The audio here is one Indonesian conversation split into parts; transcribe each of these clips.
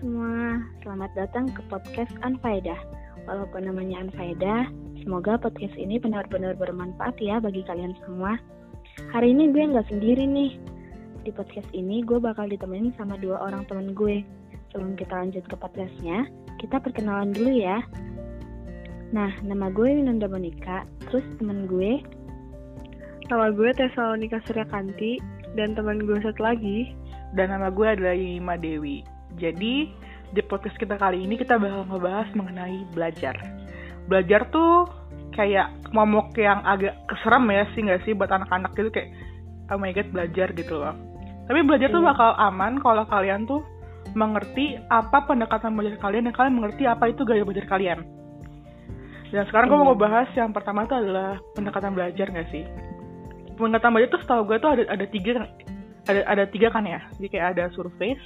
semua, selamat datang ke podcast Anfaedah. Walaupun namanya Anfaedah, semoga podcast ini benar-benar bermanfaat ya bagi kalian semua. Hari ini gue nggak sendiri nih. Di podcast ini gue bakal ditemenin sama dua orang temen gue. Sebelum kita lanjut ke podcastnya, kita perkenalan dulu ya. Nah, nama gue Winanda Monika, terus temen gue Nama gue Tesalonika Suryakanti dan teman gue satu lagi dan nama gue adalah Yima Dewi. Jadi di podcast kita kali ini kita bakal ngebahas mengenai belajar. Belajar tuh kayak momok yang agak keseram ya sih nggak sih buat anak-anak gitu kayak oh my god belajar gitu loh. Tapi belajar tuh Iya. bakal aman kalau kalian tuh mengerti apa pendekatan belajar kalian dan kalian mengerti apa itu gaya belajar kalian. Dan sekarang gue mau Iya. ngebahas yang pertama tuh adalah pendekatan belajar nggak sih? Pendekatan belajar tuh setahu gue tuh ada ada tiga ada ada tiga kan ya jadi kayak ada surface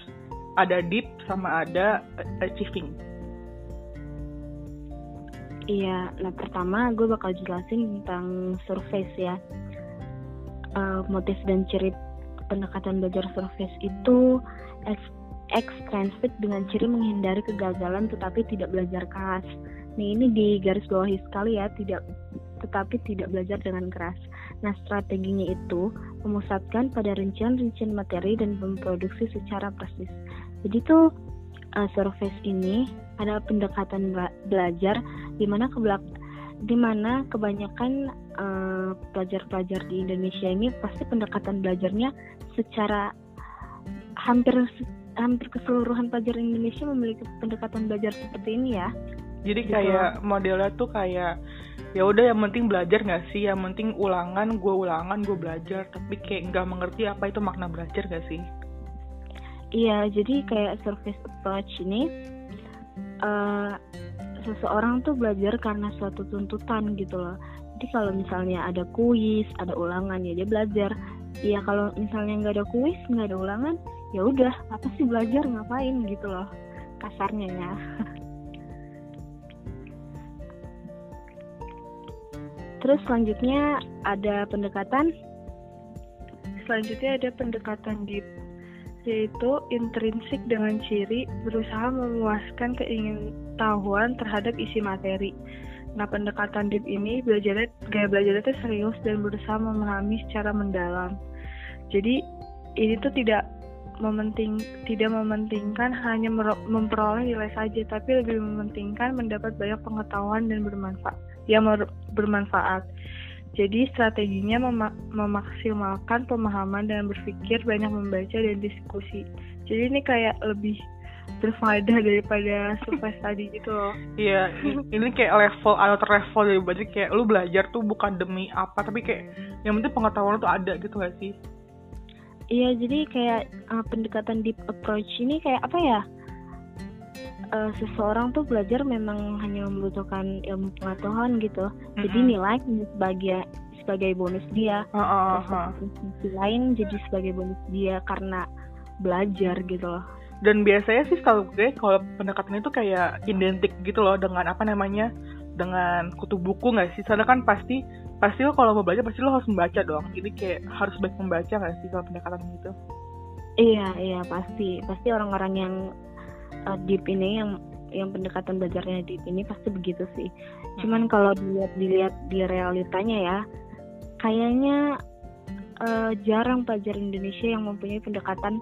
ada deep sama ada uh, achieving Iya, nah pertama gue bakal jelasin tentang surface ya. Eh, motif dan ciri pendekatan belajar surface itu extrinsic dengan ciri menghindari kegagalan tetapi tidak belajar keras. Nih ini di garis bawahi sekali ya, tidak tetapi tidak belajar dengan keras. Nah strateginya itu memusatkan pada rincian-rincian materi dan memproduksi secara presis. Jadi tuh eh, surface ini ada pendekatan bela- belajar di mana kebelak di mana kebanyakan eh, pelajar-pelajar di Indonesia ini pasti pendekatan belajarnya secara hampir hampir keseluruhan pelajar Indonesia memiliki pendekatan belajar seperti ini ya. jadi Gitu. kayak modelnya tuh kayak ya udah yang penting belajar nggak sih yang penting ulangan gue ulangan gue belajar tapi kayak nggak mengerti apa itu makna belajar gak sih Iya, jadi kayak surface approach ini eh seseorang tuh belajar karena suatu tuntutan gitu loh. Jadi kalau misalnya ada kuis, ada ulangan ya dia belajar. Iya kalau misalnya nggak ada kuis, nggak ada ulangan, ya udah apa sih belajar ngapain gitu loh kasarnya ya. Terus selanjutnya ada pendekatan Selanjutnya ada pendekatan deep, yaitu intrinsik dengan ciri berusaha memuaskan keingintahuan terhadap isi materi. Nah, pendekatan deep ini belajarnya gaya belajarnya itu serius dan berusaha memahami secara mendalam. Jadi ini tuh tidak mementing tidak mementingkan hanya memperoleh nilai saja, tapi lebih mementingkan mendapat banyak pengetahuan dan bermanfaat yang bermanfaat. Jadi strateginya mema- memaksimalkan pemahaman dan berpikir banyak membaca dan diskusi. Jadi ini kayak lebih berfaedah daripada survei tadi gitu loh. Iya, ini kayak level atau level dari belajar kayak lu belajar tuh bukan demi apa tapi kayak yang penting pengetahuan lu tuh ada gitu gak sih Iya, jadi kayak uh, pendekatan deep approach ini kayak apa ya? Uh, seseorang tuh belajar memang hanya membutuhkan ilmu pengetahuan gitu. Jadi Mm-mm. nilai sebagai sebagai bonus dia. Heeh, Terus heeh. di sisi lain jadi sebagai bonus dia karena belajar gitu loh. dan biasanya sih setahu gue kalau pendekatan itu kayak identik gitu loh dengan apa namanya dengan kutu buku nggak sih soalnya kan pasti pasti lo kalau mau belajar pasti lo harus membaca dong jadi kayak harus baik membaca nggak sih kalau pendekatan gitu Iya, iya pasti. Pasti orang-orang yang uh, deep ini yang yang pendekatan belajarnya deep ini pasti begitu sih. Cuman kalau dilihat dilihat di realitanya ya, kayaknya uh, jarang pelajar Indonesia yang mempunyai pendekatan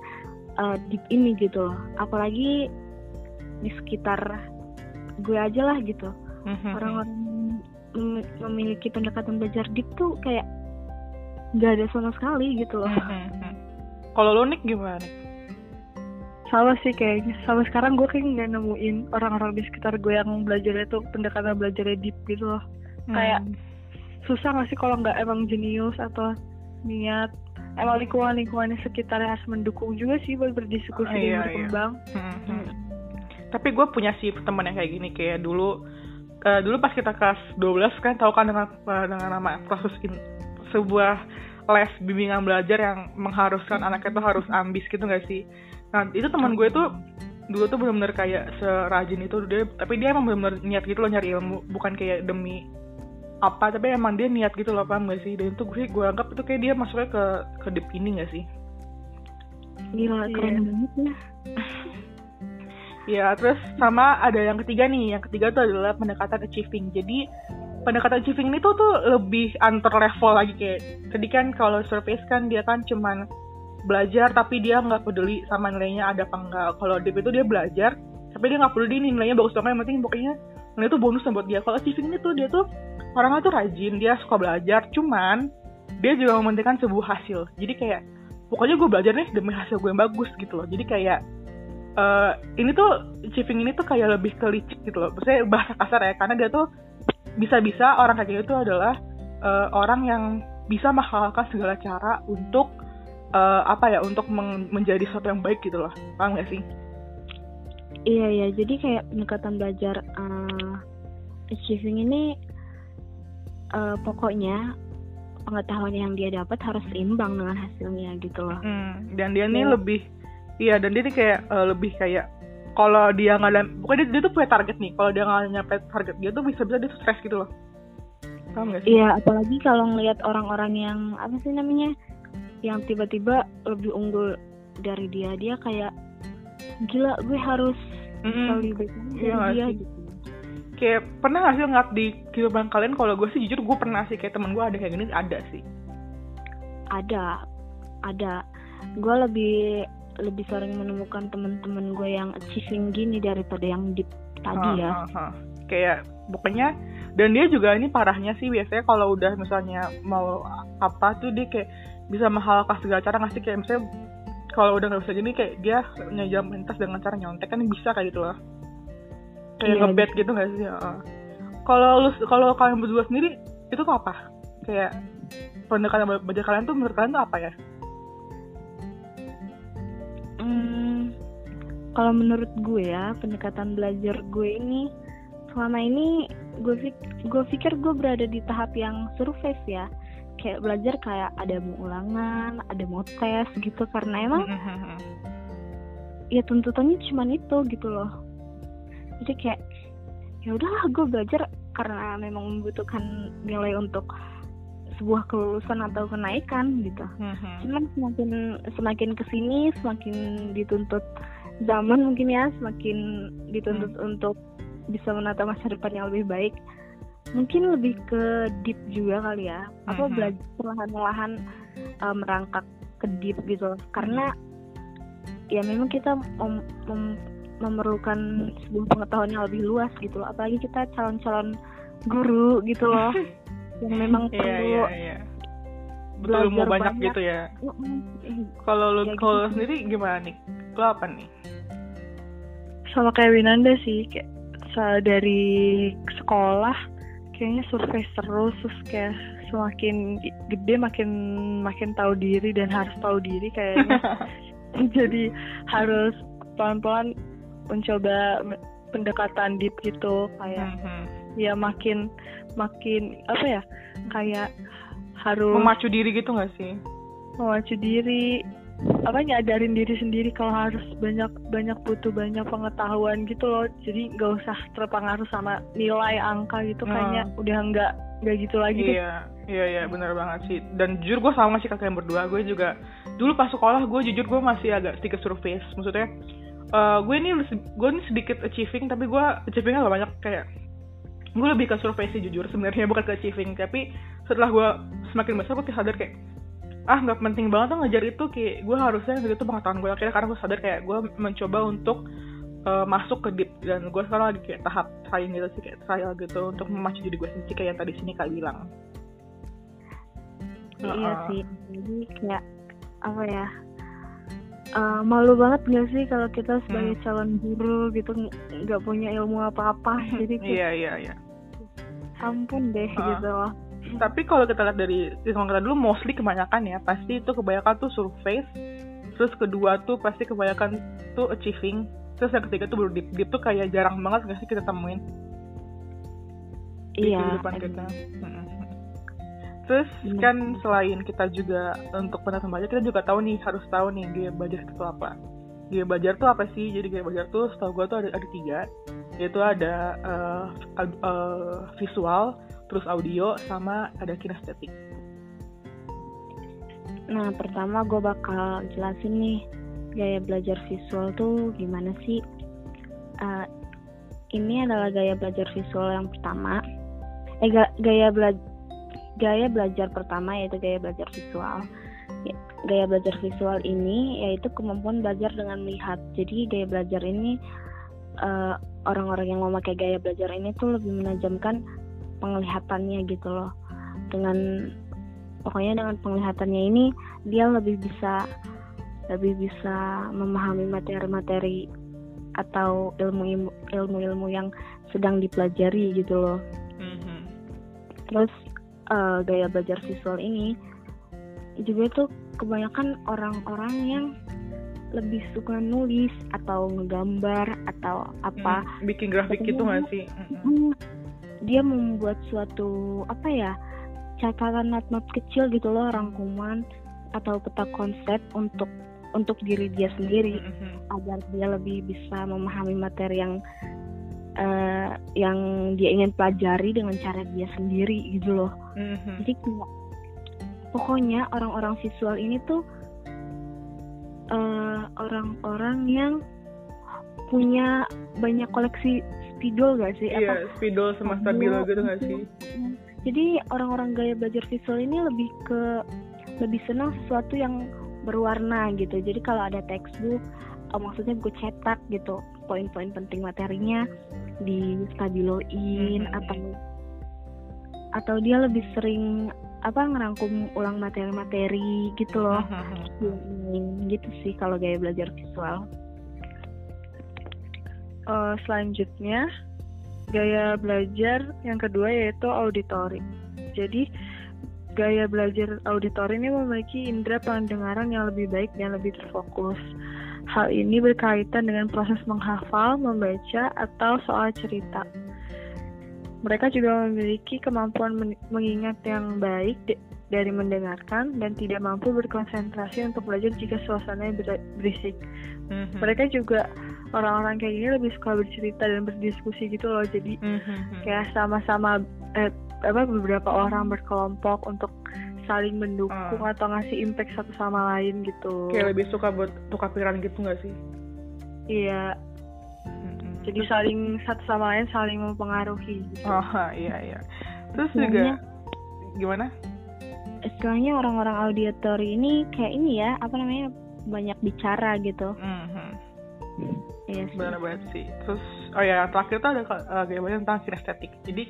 uh, deep ini gitu loh. Apalagi di sekitar gue aja lah gitu. Mhm. Orang-orang mem- memiliki pendekatan belajar deep tuh kayak nggak ada sama sekali gitu loh. Mhm. kalau lo nik gimana Sama sih kayaknya. Sampai sekarang gue kayak nggak nemuin orang-orang di sekitar gue yang belajarnya tuh pendekatan belajarnya deep gitu loh. Kayak Hmm. susah gak sih kalau nggak emang jenius atau niat emang lingkungan lingkungannya sekitarnya harus mendukung juga sih buat berdiskusi Ah, dan iya, berkembang Mhm. tapi gue punya sih teman yang kayak gini kayak dulu eh, dulu pas kita kelas 12 kan tahu kan dengan eh, dengan nama proses in- sebuah les bimbingan belajar yang mengharuskan anaknya tuh harus ambis gitu gak sih nah itu teman gue tuh dulu tuh benar-benar kayak serajin itu dia tapi dia emang benar-benar niat gitu loh nyari ilmu bukan kayak demi apa tapi emang dia niat gitu loh paham gak sih dan itu gue gue anggap itu kayak dia masuknya ke ke deep ini gak sih Gila Iya. keren banget ya. Ya, terus sama ada yang ketiga nih. Yang ketiga tuh adalah pendekatan achieving. Jadi pendekatan achieving ini tuh tuh lebih antar level lagi kayak tadi kan kalau surface kan dia kan cuman belajar tapi dia nggak peduli sama nilainya ada apa enggak kalau deep itu dia belajar tapi dia nggak peduli nilainya bagus apa yang penting pokoknya nilai itu bonus buat dia. Kalau achieving ini tuh dia tuh orangnya tuh rajin dia suka belajar cuman dia juga mementingkan sebuah hasil. Jadi kayak pokoknya gue belajar nih demi hasil gue yang bagus gitu loh. Jadi kayak uh, ini tuh achieving ini tuh kayak lebih ke licik gitu loh. Maksudnya bahasa kasar ya karena dia tuh bisa-bisa orang kayak gitu adalah uh, orang yang bisa menghalalkan segala cara untuk uh, apa ya untuk menjadi sesuatu yang baik gitu loh. Paham gak sih? Iya iya. Jadi kayak pendekatan belajar uh, achieving ini uh, pokoknya pengetahuan yang dia dapat harus seimbang dengan hasilnya gitu loh. Hmm, dan dia nih iya. lebih iya dan dia nih kayak uh, lebih kayak kalau dia nggak ada pokoknya dia, dia tuh punya target nih. Kalau dia nggak nyampe target dia tuh bisa bisa dia stres gitu loh. Paham gak sih? Iya apalagi kalau ngelihat orang-orang yang apa sih namanya yang tiba-tiba lebih unggul dari dia dia kayak gila gue harus mm -hmm. lebih iya dari dia gitu kayak pernah gak sih ngeliat di kehidupan kalian kalau gue sih jujur gue pernah sih kayak temen gue ada kayak gini ada sih ada ada gue lebih lebih sering menemukan teman-teman gue yang achieving gini daripada yang deep tadi ha, ya. Ha, ha. Kayak pokoknya dan dia juga ini parahnya sih biasanya kalau udah misalnya mau apa tuh dia kayak bisa menghalalkan segala cara ngasih kayak misalnya kalau udah nggak bisa gini kayak dia nyajam pentas dengan cara nyontek kan bisa kayak gitu lah kayak iya, ngebet gitu nggak sih? Uh. kalau lu kalau kalian berdua sendiri itu tuh apa? Kayak pendekatan belajar kalian tuh menurut kalian tuh apa ya? Kalau menurut gue ya pendekatan belajar gue ini selama ini gue gue pikir gue berada di tahap yang surface ya kayak belajar kayak ada mau ulangan ada mau tes gitu karena emang ya tuntutannya cuma itu gitu loh jadi kayak ya udahlah gue belajar karena memang membutuhkan nilai untuk sebuah kelulusan atau kenaikan gitu. Cuman semakin semakin ke sini semakin dituntut zaman mungkin ya semakin dituntut hmm. untuk bisa menata masa depan yang lebih baik mungkin lebih ke deep juga kali ya. Apa hmm. belajar perlahan-lahan uh, merangkak ke deep gitu karena ya memang kita mem mem memerlukan sebuah pengetahuan yang lebih luas gitu loh. Apalagi kita calon-calon guru gitu loh. Yang memang iya, perlu yeah, yeah, yeah. betul mau banyak, banyak. gitu ya. Kalau lu ya, kalau gitu. sendiri gimana nih? Lo apa nih? Sama kayak Winanda sih kayak dari sekolah kayaknya survei terus terus kayak semakin gede makin makin tahu diri dan harus tahu diri kayaknya jadi harus pelan-pelan mencoba pendekatan deep gitu kayak mm-hmm. ya makin makin apa ya kayak harus memacu diri gitu gak sih memacu diri apa nyadarin diri sendiri kalau harus banyak banyak butuh banyak pengetahuan gitu loh. Jadi nggak usah terpengaruh sama nilai angka gitu. Hmm. kayaknya udah nggak nggak gitu lagi iya deh. iya iya benar banget sih. Dan jujur gue sama sih kakak yang berdua gue juga dulu pas sekolah gue jujur gue masih agak sedikit surface. Maksudnya uh, gue ini gue ini sedikit achieving tapi gue achievingnya gak banyak. Kayak gue lebih ke survei sih jujur sebenarnya bukan ke achieving. Tapi setelah gue semakin besar gue sadar kayak ah nggak penting banget tuh ngajar itu kayak gue harusnya itu pengetahuan gue akhirnya karena gue sadar kayak gue mencoba untuk uh, masuk ke deep. Dan gue sekarang lagi kayak tahap trying gitu sih kayak trial gitu untuk memacu diri gue sendiri kayak yang tadi sini kak bilang. Iya uh, sih. Jadi kayak apa ya uh, malu banget gak sih kalau kita sebagai hmm. calon guru gitu nggak punya ilmu apa-apa. Jadi kayak, iya iya iya. ampun deh uh, gitu loh tapi kalau kita lihat dari hitungan kita dulu mostly kebanyakan ya pasti itu kebanyakan tuh surface terus kedua tuh pasti kebanyakan tuh achieving terus yang ketiga tuh baru deep deep tuh kayak jarang banget gak sih kita temuin? Di iya, kehidupan kita. Terus Bener. kan selain kita juga untuk penonton belajar kita juga tahu nih harus tahu nih gaya belajar itu apa. Gaya belajar tuh apa sih? Jadi gaya belajar tuh setahu gue tuh ada ada tiga yaitu ada uh, uh, visual terus audio sama ada kinestetik. Nah pertama gue bakal jelasin nih gaya belajar visual tuh gimana sih? uh, ini adalah gaya belajar visual yang pertama. Eh ga- gaya belajar gaya belajar pertama yaitu gaya belajar visual. Ya, gaya belajar visual ini yaitu kemampuan belajar dengan melihat. Jadi gaya belajar ini uh, orang-orang yang memakai gaya belajar ini tuh lebih menajamkan penglihatannya gitu loh. Dengan pokoknya dengan penglihatannya ini dia lebih bisa lebih bisa memahami materi-materi atau ilmu ilmu-ilmu yang sedang dipelajari gitu loh. Mm-hmm. Terus uh, gaya belajar visual ini juga tuh kebanyakan orang-orang yang lebih suka nulis atau ngegambar atau apa hmm, bikin grafik gitu nggak sih mm-hmm. Dia membuat suatu apa ya catatan not-not kecil gitu loh rangkuman atau peta konsep untuk untuk diri dia sendiri mm-hmm. agar dia lebih bisa memahami materi yang uh, yang dia ingin pelajari dengan cara dia sendiri gitu loh. Mm-hmm. Jadi pokoknya orang-orang visual ini tuh uh, orang-orang yang punya banyak koleksi spidol gak sih? Iya, Apa? spidol sama stabilo gitu gak sih? Jadi orang-orang gaya belajar visual ini lebih ke lebih senang sesuatu yang berwarna gitu jadi kalau ada textbook uh, maksudnya buku cetak gitu poin-poin penting materinya di stabiloin hmm. atau atau dia lebih sering apa ngerangkum ulang materi-materi gitu loh hmm. gitu sih kalau gaya belajar visual uh, selanjutnya gaya belajar yang kedua yaitu auditory jadi Gaya belajar auditori ini memiliki indera pendengaran yang lebih baik dan lebih terfokus. Hal ini berkaitan dengan proses menghafal, membaca, atau soal cerita. Mereka juga memiliki kemampuan mengingat yang baik dari mendengarkan dan tidak mampu berkonsentrasi untuk belajar jika suasananya berisik. Mm-hmm. Mereka juga orang-orang kayak gini lebih suka bercerita dan berdiskusi gitu loh. Jadi mm-hmm. kayak sama-sama eh, apa beberapa orang berkelompok untuk saling mendukung uh. atau ngasih impact satu sama lain gitu. Kayak lebih suka buat tukar pikiran gitu nggak sih? Iya. Mm-hmm. Jadi saling satu sama lain saling mempengaruhi. Gitu. Oh iya iya. Terus juga gimana? Istilahnya orang-orang auditori ini kayak ini ya apa namanya banyak bicara gitu. Mm-hmm. Iya sih. Benar banget sih. Terus oh ya terakhir tuh ada uh, gaya belajar tentang kinestetik. Jadi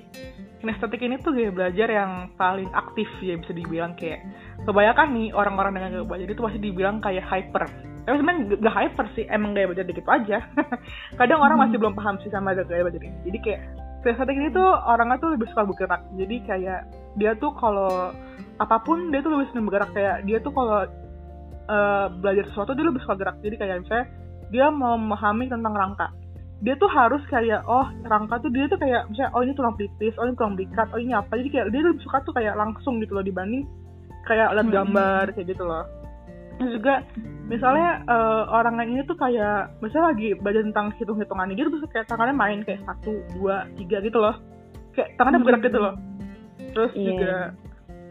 kinestetik ini tuh gaya belajar yang paling aktif ya bisa dibilang kayak kebanyakan nih orang-orang dengan gaya belajar itu pasti dibilang kayak hyper. Tapi sebenarnya gak hyper sih, emang gaya belajar dikit aja. Kadang orang masih belum paham sih sama gaya belajar ini. Jadi kayak kinestetik ini tuh orangnya tuh lebih suka bergerak. Jadi kayak dia tuh kalau apa pun dia tuh lebih senang bergerak kayak dia tuh kalau uh, belajar sesuatu dia lebih suka gerak. Jadi kayak misalnya dia mau memahami tentang rangka. Dia tuh harus kayak oh rangka tuh dia tuh kayak misalnya oh ini tulang pelipis oh ini tulang belikat oh ini apa. Jadi kayak dia lebih suka tuh kayak langsung gitu loh dibanding kayak lihat gambar kayak gitu loh. Terus juga misalnya uh, orang yang ini tuh kayak misalnya lagi belajar tentang hitung hitungan ini dia tuh kayak tangannya main kayak satu dua tiga gitu loh. Kayak tangannya bergerak gitu loh. Terus yeah. juga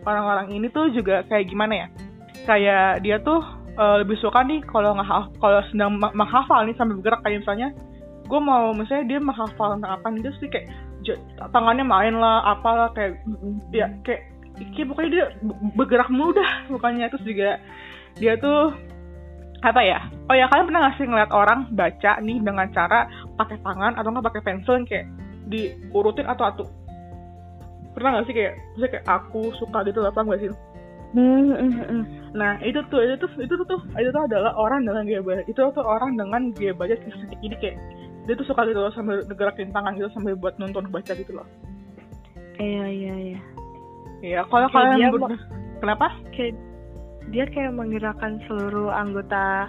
orang-orang ini tuh juga kayak gimana ya? Kayak dia tuh uh, lebih suka nih kalau nggak kalau sedang menghafal nih sambil bergerak. Kayak misalnya gue mau misalnya dia menghafal tentang apa nih sih kayak tangannya main lah apalah kayak ya kayak kayak pokoknya dia bergerak mudah bukannya terus juga dia tuh apa ya oh ya kalian pernah nggak sih ngeliat orang baca nih dengan cara pakai tangan atau nggak pakai pensil yang kayak diurutin atau atau pernah nggak sih kayak misalnya kayak aku suka gitu apa nggak sih Hmm, hmm, hmm. Nah itu tuh itu tuh itu tuh itu tuh adalah orang dengan gaya itu tuh orang dengan gaya baca jadi kayak dia tuh suka gitu loh sambil gerakin tangan gitu sambil buat nonton baca gitu loh. Iya iya iya. Iya kalau kalian dia ber... kenapa? Kayak dia kayak menggerakkan seluruh anggota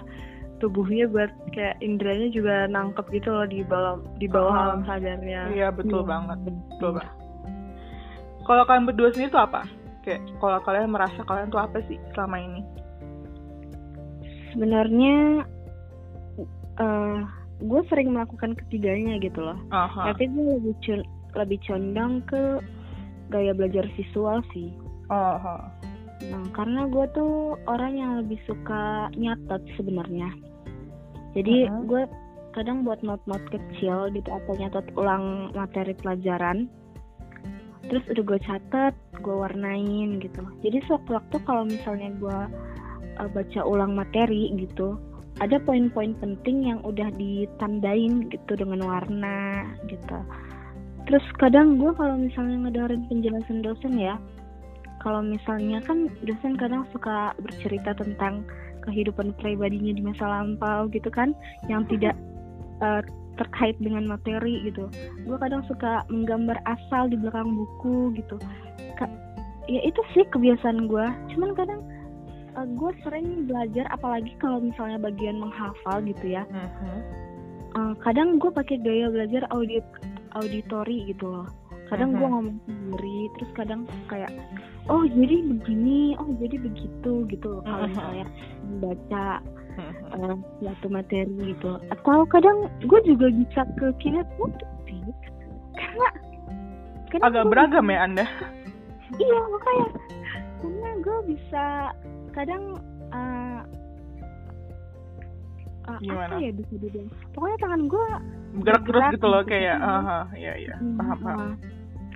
tubuhnya buat kayak indranya juga nangkep gitu loh di bawah di bawah oh. alam sadarnya. Iya betul hmm. banget betul banget. Kalau kalian berdua sendiri tuh apa? Kayak kalau kalian merasa kalian tuh apa sih selama ini sebenarnya uh, eh, gue sering melakukan ketiganya gitu loh uh-huh. tapi gue lebih c- lebih condong ke gaya belajar visual sih uh-huh. nah karena gue tuh orang yang lebih suka nyatet sebenarnya jadi uh-huh. gue kadang buat not-not kecil gitu atau nyatet ulang materi pelajaran terus udah gue catet gue warnain gitu. Jadi sewaktu-waktu kalau misalnya gue uh, baca ulang materi gitu ada poin-poin penting yang udah ditandain gitu dengan warna gitu. Terus kadang gue kalau misalnya ngedengerin penjelasan dosen ya kalau misalnya kan dosen kadang suka bercerita tentang kehidupan pribadinya di masa lampau gitu kan yang tidak uh, terkait dengan materi gitu. Gue kadang suka menggambar asal di belakang buku gitu. Ka ya itu sih kebiasaan gue cuman kadang uh, gue sering belajar apalagi kalau misalnya bagian menghafal gitu ya. Uh -huh. uh, kadang gue pakai gaya belajar audit auditori gitu loh. Kadang uh -huh. gue ngomong sendiri terus kadang kayak oh jadi begini oh jadi begitu gitu kalau misalnya membaca uh, suatu materi gitu. Atau kadang gue juga bisa ke kinet sih. Karena karena agak beragam ya anda? Iya makanya. Karena gue bisa kadang uh, uh, Gimana? apa ya bisa dibilang? Pokoknya tangan gue bergerak terus gitu loh kayak uh, uh, iya iya. Hmm, paham paham.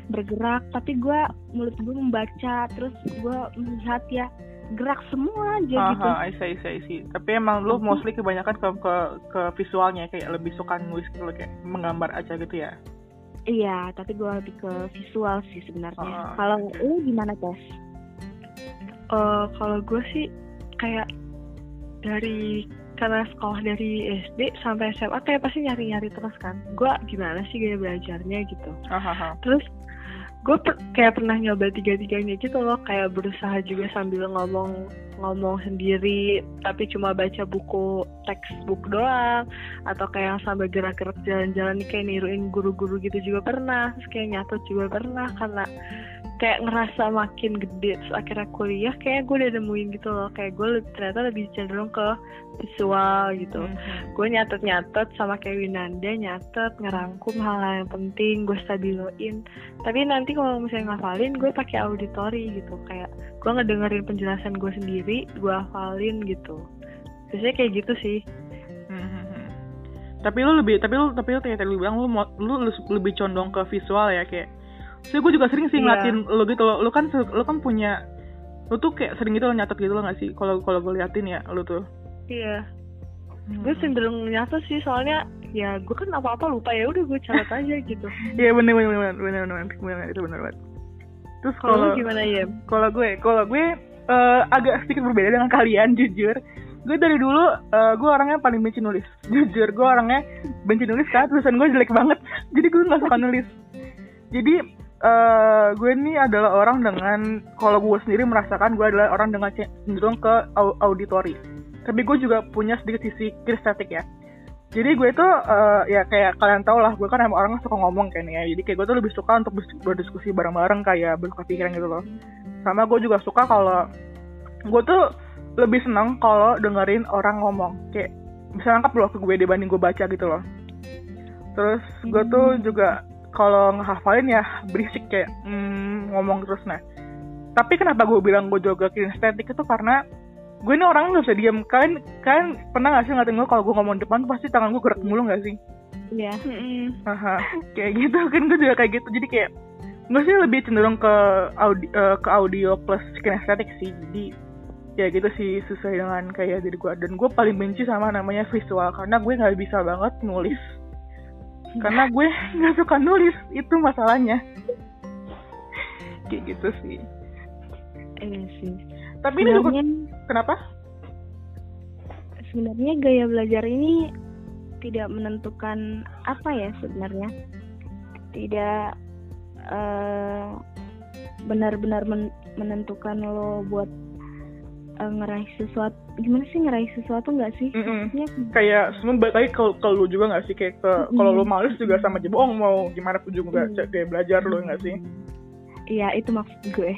bergerak tapi gue mulut gue membaca terus gue melihat ya gerak semua aja Aha, gitu. I see, I see, Tapi emang lu mostly kebanyakan ke ke ke visualnya kayak lebih suka nulis gitu kayak menggambar aja gitu ya. Iya, tapi gue lebih ke visual sih sebenarnya. Uh, kalau okay. lu gimana, Tes? Uh, kalau gue sih kayak dari karena sekolah dari SD sampai SMA kayak pasti nyari-nyari terus kan gue gimana sih gaya belajarnya gitu uh -huh. terus gue per kayak pernah nyoba tiga-tiganya gitu loh kayak berusaha juga sambil ngomong ngomong sendiri tapi cuma baca buku textbook doang atau kayak sambil gerak-gerak jalan-jalan kayak niruin guru-guru gitu juga pernah terus kayak nyatet juga pernah karena kayak ngerasa makin gede. Terus akhirnya kuliah kayak gue udah nemuin gitu loh. Kayak gue ternyata lebih cenderung ke visual gitu. Mm-hmm. gue nyatet nyatet sama kayak Winanda nyatet ngerangkum hal-hal yang penting gue stabiloin. Tapi nanti kalau misalnya ngafalin gue pakai auditori gitu. Kayak gue ngedengerin penjelasan gue sendiri gue hafalin gitu. Biasanya kayak gitu sih. Mm-hmm. tapi lu lebih tapi lu tapi lu tadi lu bilang lu, lu, lu lebih condong ke visual ya kayak so gue juga sering sih iya. ngeliatin yeah. lo gitu lo lo kan lo kan punya lo tuh kayak sering gitu lo nyatet gitu lo gak sih? Kalau kalau gue liatin ya lo tuh. Iya. Hmm. gue cenderung nyatet sih soalnya ya gue kan apa apa lupa ya udah gue catat aja gitu. Iya bener bener bener bener bener bener itu bener banget terus kalau gimana ya kalau gue kalau gue uh, agak sedikit berbeda dengan kalian jujur. Gue dari dulu uh, gue orangnya paling benci nulis. Jujur gue orangnya benci nulis karena tulisan gue jelek banget. Jadi gue nggak suka nulis. Jadi uh, gue ini adalah orang dengan kalau gue sendiri merasakan gue adalah orang dengan cenderung ke auditori. Tapi gue juga punya sedikit sisi kinestetik ya. Jadi gue itu uh, ya kayak kalian tau lah gue kan emang orang suka ngomong kan ya. Jadi kayak gue tuh lebih suka untuk berdiskusi bareng-bareng kayak bertukar pikiran gitu loh. Sama gue juga suka kalau gue tuh lebih seneng kalau dengerin orang ngomong. Kayak bisa nangkap loh ke gue dibanding gue baca gitu loh. Terus gue tuh juga kalau ngehafalin ya berisik kayak mm, ngomong terus. Nah tapi kenapa gue bilang gue juga kinestetik itu karena gue ini orang nggak bisa diem. Kalian kalian pernah gak sih ngeliatin gue kalau gue ngomong depan tuh pasti tangan gue gerak mulu gak sih? Iya. Yeah. kayak gitu kan gue juga kayak gitu. Jadi kayak gue sih lebih cenderung ke audio, uh, ke audio plus kinestetik sih. Jadi ya gitu sih sesuai dengan kayak diri gue dan gue paling benci sama namanya visual karena gue nggak bisa banget nulis karena gue nggak suka nulis itu masalahnya. Kayak gitu sih. Iya sih. Tapi ini juga kenapa? Sebenarnya gaya belajar ini tidak menentukan apa ya sebenarnya. Tidak uh, benar-benar men menentukan lo buat uh, ngeraih sesuatu gimana sih ngeraih sesuatu nggak sih? Mm -mm. Maksudnya, kayak semua balik lagi kalau kalau lu juga nggak sih? Kayak ke mm -hmm. kalau lu males juga sama aja bohong mau gimana pun juga mm -hmm. kayak belajar lu nggak sih? Iya itu maksud gue.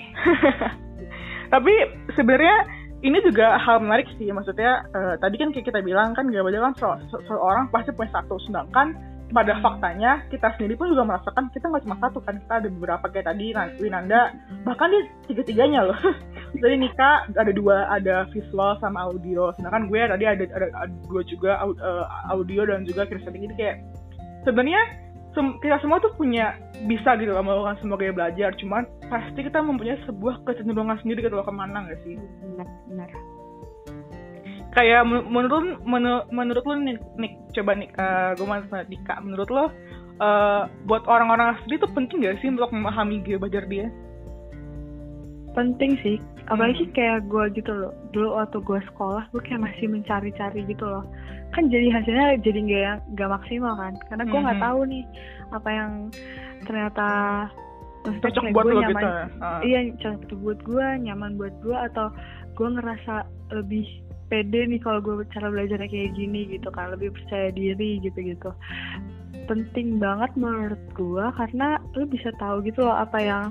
Tapi sebenarnya ini juga hal menarik sih maksudnya uh, tadi kan kayak kita bilang kan gak banyak kan se seorang pasti punya satu. Sedangkan pada faktanya kita sendiri pun juga merasakan kita nggak cuma satu kan kita ada beberapa kayak tadi Winanda. Bahkan dia tiga tiganya loh Jadi Nika ada dua, ada visual sama audio. Sedangkan gue tadi ada ada, ada dua juga uh, audio dan juga kinesthetik. Jadi kayak sebenarnya sem kita semua tuh punya bisa gitu loh melakukan semua gaya belajar. Cuman pasti kita mempunyai sebuah kecenderungan sendiri gitu loh ke mana gak sih? benar benar Kayak men- menurut menurut menurut lu nih, nih coba nih uh, gue mau tanya Nika, menurut lo uh, buat orang-orang asli itu penting gak sih untuk memahami gaya belajar dia? Penting sih apalagi Hmm. kayak gue gitu loh dulu waktu gue sekolah gue kayak masih mencari-cari gitu loh kan jadi hasilnya jadi nggak nggak maksimal kan karena gue nggak Mhm. tahu nih apa yang ternyata Cocok buat gue lo nyaman gitu. Uh. iya cocok buat gue nyaman buat gue atau gue ngerasa lebih pede nih kalau gue cara belajarnya kayak gini gitu kan lebih percaya diri gitu gitu penting banget menurut gue karena lu bisa tahu gitu loh apa yang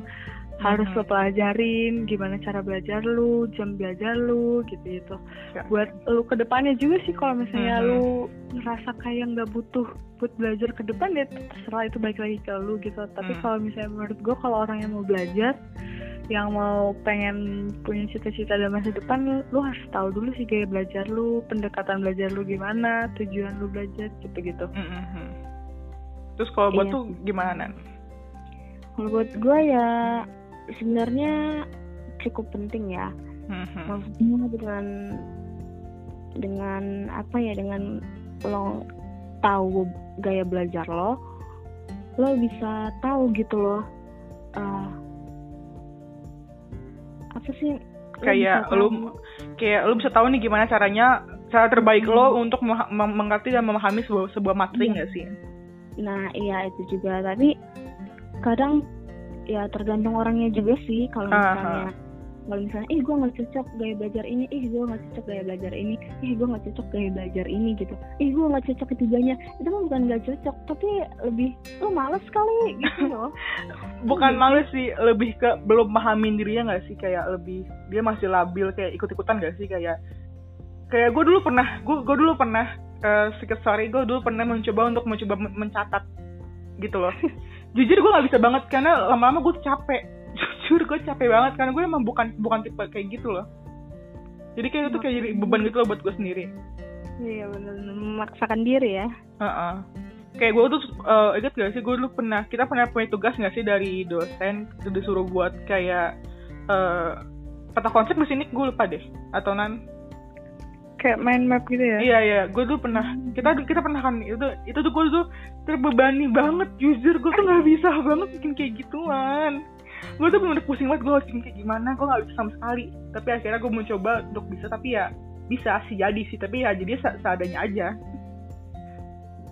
harus lo pelajarin gimana cara belajar lu jam belajar lu gitu gitu Ya. buat lu ke depannya juga sih kalau misalnya lu ngerasa kayak nggak butuh buat belajar ke depan ya terserah itu baik lagi ke lu gitu tapi Hmm. kalau misalnya menurut gue kalau orang yang mau belajar yang mau pengen punya cita-cita dalam masa depan lu, harus tahu dulu sih gaya belajar lu pendekatan belajar lu gimana tujuan lu belajar gitu gitu. Terus kalau buat Iya. tuh gimana Nan? kalau buat gue ya sebenarnya cukup penting ya Mhm. maksudnya dengan dengan apa ya dengan lo tahu gaya belajar lo lo bisa tahu gitu loh eh, apa sih lo Kayak lu tahu- kayak lu bisa tahu nih gimana caranya cara terbaik lo untuk mem- mem- mengerti dan memahami sebuah sebuah materi Iya. nggak sih? Nah, iya itu juga. Tapi kadang ya tergantung orangnya juga sih. Kalau misalnya, kalau misalnya, ih gue nggak cocok gaya belajar ini, ih gue nggak cocok gaya belajar ini, ih gue nggak cocok gaya belajar ini gitu, ih gue nggak cocok ketiganya. Itu mah bukan nggak cocok, tapi lebih lo males kali gitu loh. Bukan Iya. malu sih, lebih ke belum pahamin dirinya nggak sih? Kayak lebih dia masih labil kayak ikut-ikutan nggak sih? Kayak kayak gue dulu pernah, gue gue dulu pernah uh, sedikit sorry, gue dulu pernah mencoba untuk mencoba men- mencatat gitu loh. Jujur gue nggak bisa banget karena lama-lama gue capek. Jujur gue capek banget karena gue emang bukan bukan tipe kayak gitu loh. Jadi kayak itu kayak jadi beban gitu loh buat gue sendiri. Iya benar memaksakan diri ya. Heeh. Kayak gue tuh uh, inget gak sih gue dulu pernah kita pernah punya tugas gak sih dari dosen disuruh buat kayak uh, peta konsep di sini gue lupa deh atau nan kayak mind map gitu ya? Iya iya. Gue dulu pernah kita kita pernah kan itu itu tuh gue tuh terbebani banget jujur. Gue tuh nggak bisa banget bikin kayak gituan. Gue tuh bener pusing banget gue harus bikin kayak gimana. Gue nggak bisa sama sekali. Tapi akhirnya gue mencoba untuk bisa tapi ya bisa sih jadi sih. Tapi ya jadi se- seadanya aja.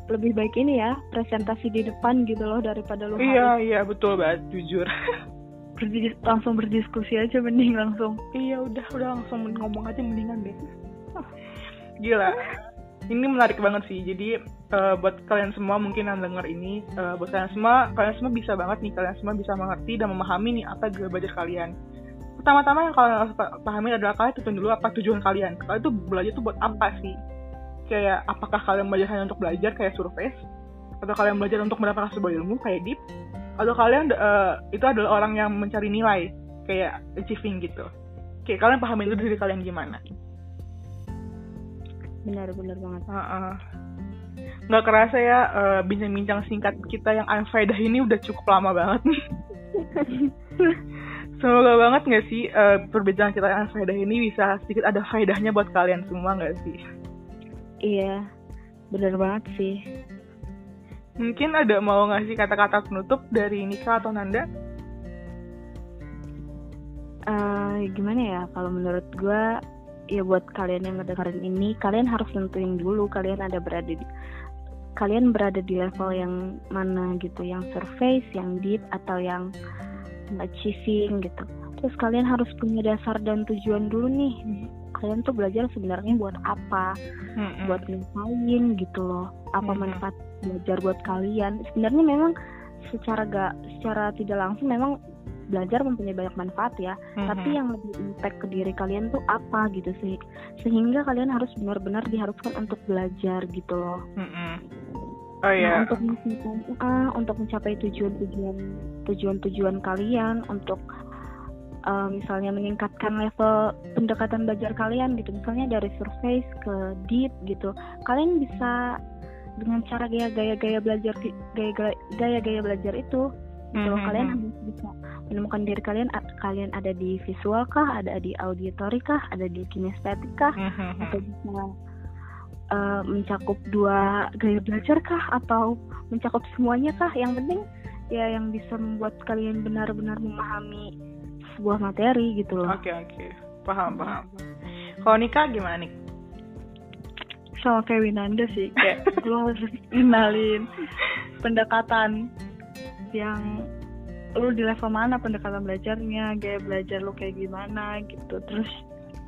Lebih baik ini ya presentasi di depan gitu loh daripada lo iya iya. Betul banget jujur. Berdis- langsung berdiskusi aja mending langsung. Iya udah udah langsung ngomong aja mendingan deh. Gila. Ini menarik banget sih. Jadi eh, buat kalian semua mungkin yang denger ini, eh, buat kalian semua, kalian semua bisa banget nih, kalian semua bisa mengerti dan memahami nih apa gaya belajar kalian. Pertama-tama yang kalian harus pa- pahami adalah kalian tentuin dulu apa tujuan kalian. Kalian tuh belajar tuh buat apa sih? Kayak apakah kalian belajar hanya untuk belajar kayak survei? Atau kalian belajar untuk mendapatkan sebuah ilmu kayak deep? Atau kalian eh, itu adalah orang yang mencari nilai kayak achieving gitu? Kayak kalian pahamin dulu diri kalian gimana. Benar-benar banget. Heeh. Nggak kerasa ya eh, bincang-bincang singkat kita yang unfaedah ini udah cukup lama banget. Semoga banget nggak sih eh, perbincangan kita yang unfaedah ini bisa sedikit ada faedahnya buat kalian semua nggak sih? Iya, benar banget sih. Mungkin ada mau ngasih kata-kata penutup dari Nika atau Nanda? eh gimana ya kalau menurut gua ya buat kalian yang ngedengerin ini kalian harus nentuin dulu kalian ada berada di kalian berada di level yang mana gitu yang surface yang deep atau yang achieving gitu. Terus kalian harus punya dasar dan tujuan dulu nih. Kalian tuh belajar sebenarnya buat apa? Mm-mm. buat ngapain gitu loh? Apa Mhm. manfaat belajar buat kalian? Sebenarnya memang secara gak secara tidak langsung memang belajar mempunyai banyak manfaat ya. Mhm. tapi yang lebih impact ke diri kalian tuh apa gitu sih? Sehingga kalian harus benar-benar diharuskan untuk belajar gitu loh. Mm-mm. Oh Nah, iya. untuk mencapai ah, untuk mencapai tujuan-tujuan tujuan-tujuan kalian untuk uh, misalnya meningkatkan level pendekatan belajar kalian gitu. Misalnya dari surface ke deep gitu. Kalian bisa dengan cara gaya-gaya belajar gaya-gaya belajar itu gitu loh. Kalian harus bisa menemukan diri kalian kalian ada di visual kah ada di auditory kah ada di kinestetik kah atau bisa uh, mencakup dua gaya belajar kah atau mencakup semuanya kah? Yang penting ya yang bisa membuat kalian benar-benar memahami sebuah materi gitu loh. Oke okay, oke. Okay. paham paham. Kalau nikah gimana nih sama kayak Winanda sih kayak lo harus kenalin pendekatan yang lu di level mana pendekatan belajarnya gaya belajar lu kayak gimana gitu terus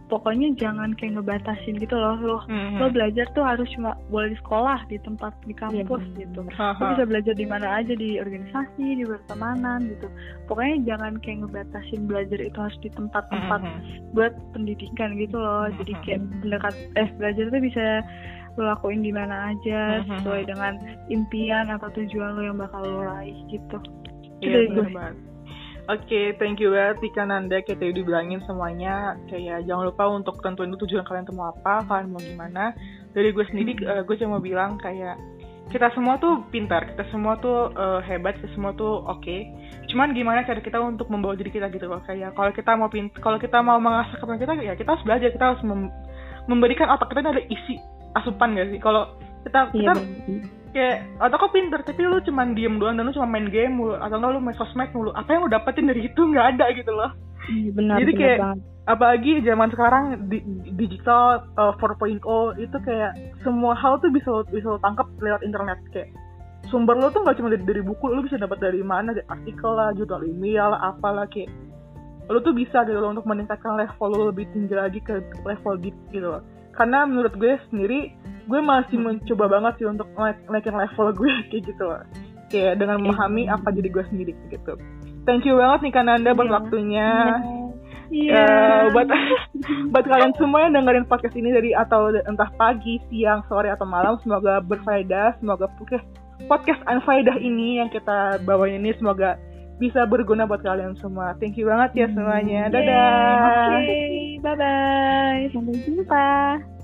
pokoknya jangan kayak ngebatasin gitu loh lo mm-hmm. lo belajar tuh harus cuma boleh di sekolah di tempat di kampus yeah. gitu lo bisa belajar di mana aja di organisasi di pertemanan gitu pokoknya jangan kayak ngebatasin belajar itu harus di tempat-tempat mm-hmm. buat pendidikan gitu loh mm-hmm. jadi kayak pendekat eh belajar tuh bisa lo lakuin di mana aja mm-hmm. sesuai dengan impian atau tujuan lo yang bakal lo raih gitu Iya, benar banget. Oke, okay, thank you banget Tika Nanda kita udah bilangin semuanya kayak jangan lupa untuk tentuin tujuan kalian tuh mau apa, kalian mau gimana. Dari gue sendiri, hmm. uh, gue cuma bilang kayak kita semua tuh pintar, kita semua tuh uh, hebat, kita semua tuh oke. Okay. Cuman gimana cara kita untuk membawa diri kita gitu loh. Kayak kalau kita mau pint, kalau kita mau mengasah kemampuan kita, ya kita harus belajar, kita harus mem memberikan otak kita ada isi asupan gak sih? Kalau kita iya, kita kayak atau kok pinter tapi lu cuma diem doang dan lu cuma main game mulu atau enggak lu main sosmed mulu. Apa yang lu dapetin dari itu nggak ada gitu loh. Iya, benar, jadi benar kayak banget. apalagi zaman sekarang di, digital uh, 4.0 itu kayak semua hal tuh bisa bisa lo tangkap lewat internet. Kayak sumber lo tuh nggak cuma dari, dari buku lo bisa dapat dari mana? Dari artikel lah jurnal ilmiah lah apalah kayak lo tuh bisa gitu loh untuk meningkatkan level lo lebih tinggi lagi ke level deep gitu loh. Karena menurut gue sendiri gue masih mencoba banget sih untuk naikin level gue kayak gitu loh kayak dengan memahami apa jadi gue sendiri gitu thank you banget nih Kananda buat yeah. waktunya Iya. Yeah. Uh, buat buat kalian semua yang dengerin podcast ini dari atau entah pagi, siang, sore atau malam semoga berfaedah, semoga podcast podcast Anfaedah ini yang kita bawa ini semoga bisa berguna buat kalian semua. Thank you banget ya semuanya. Dadah. Oke, okay. bye bye. Sampai jumpa.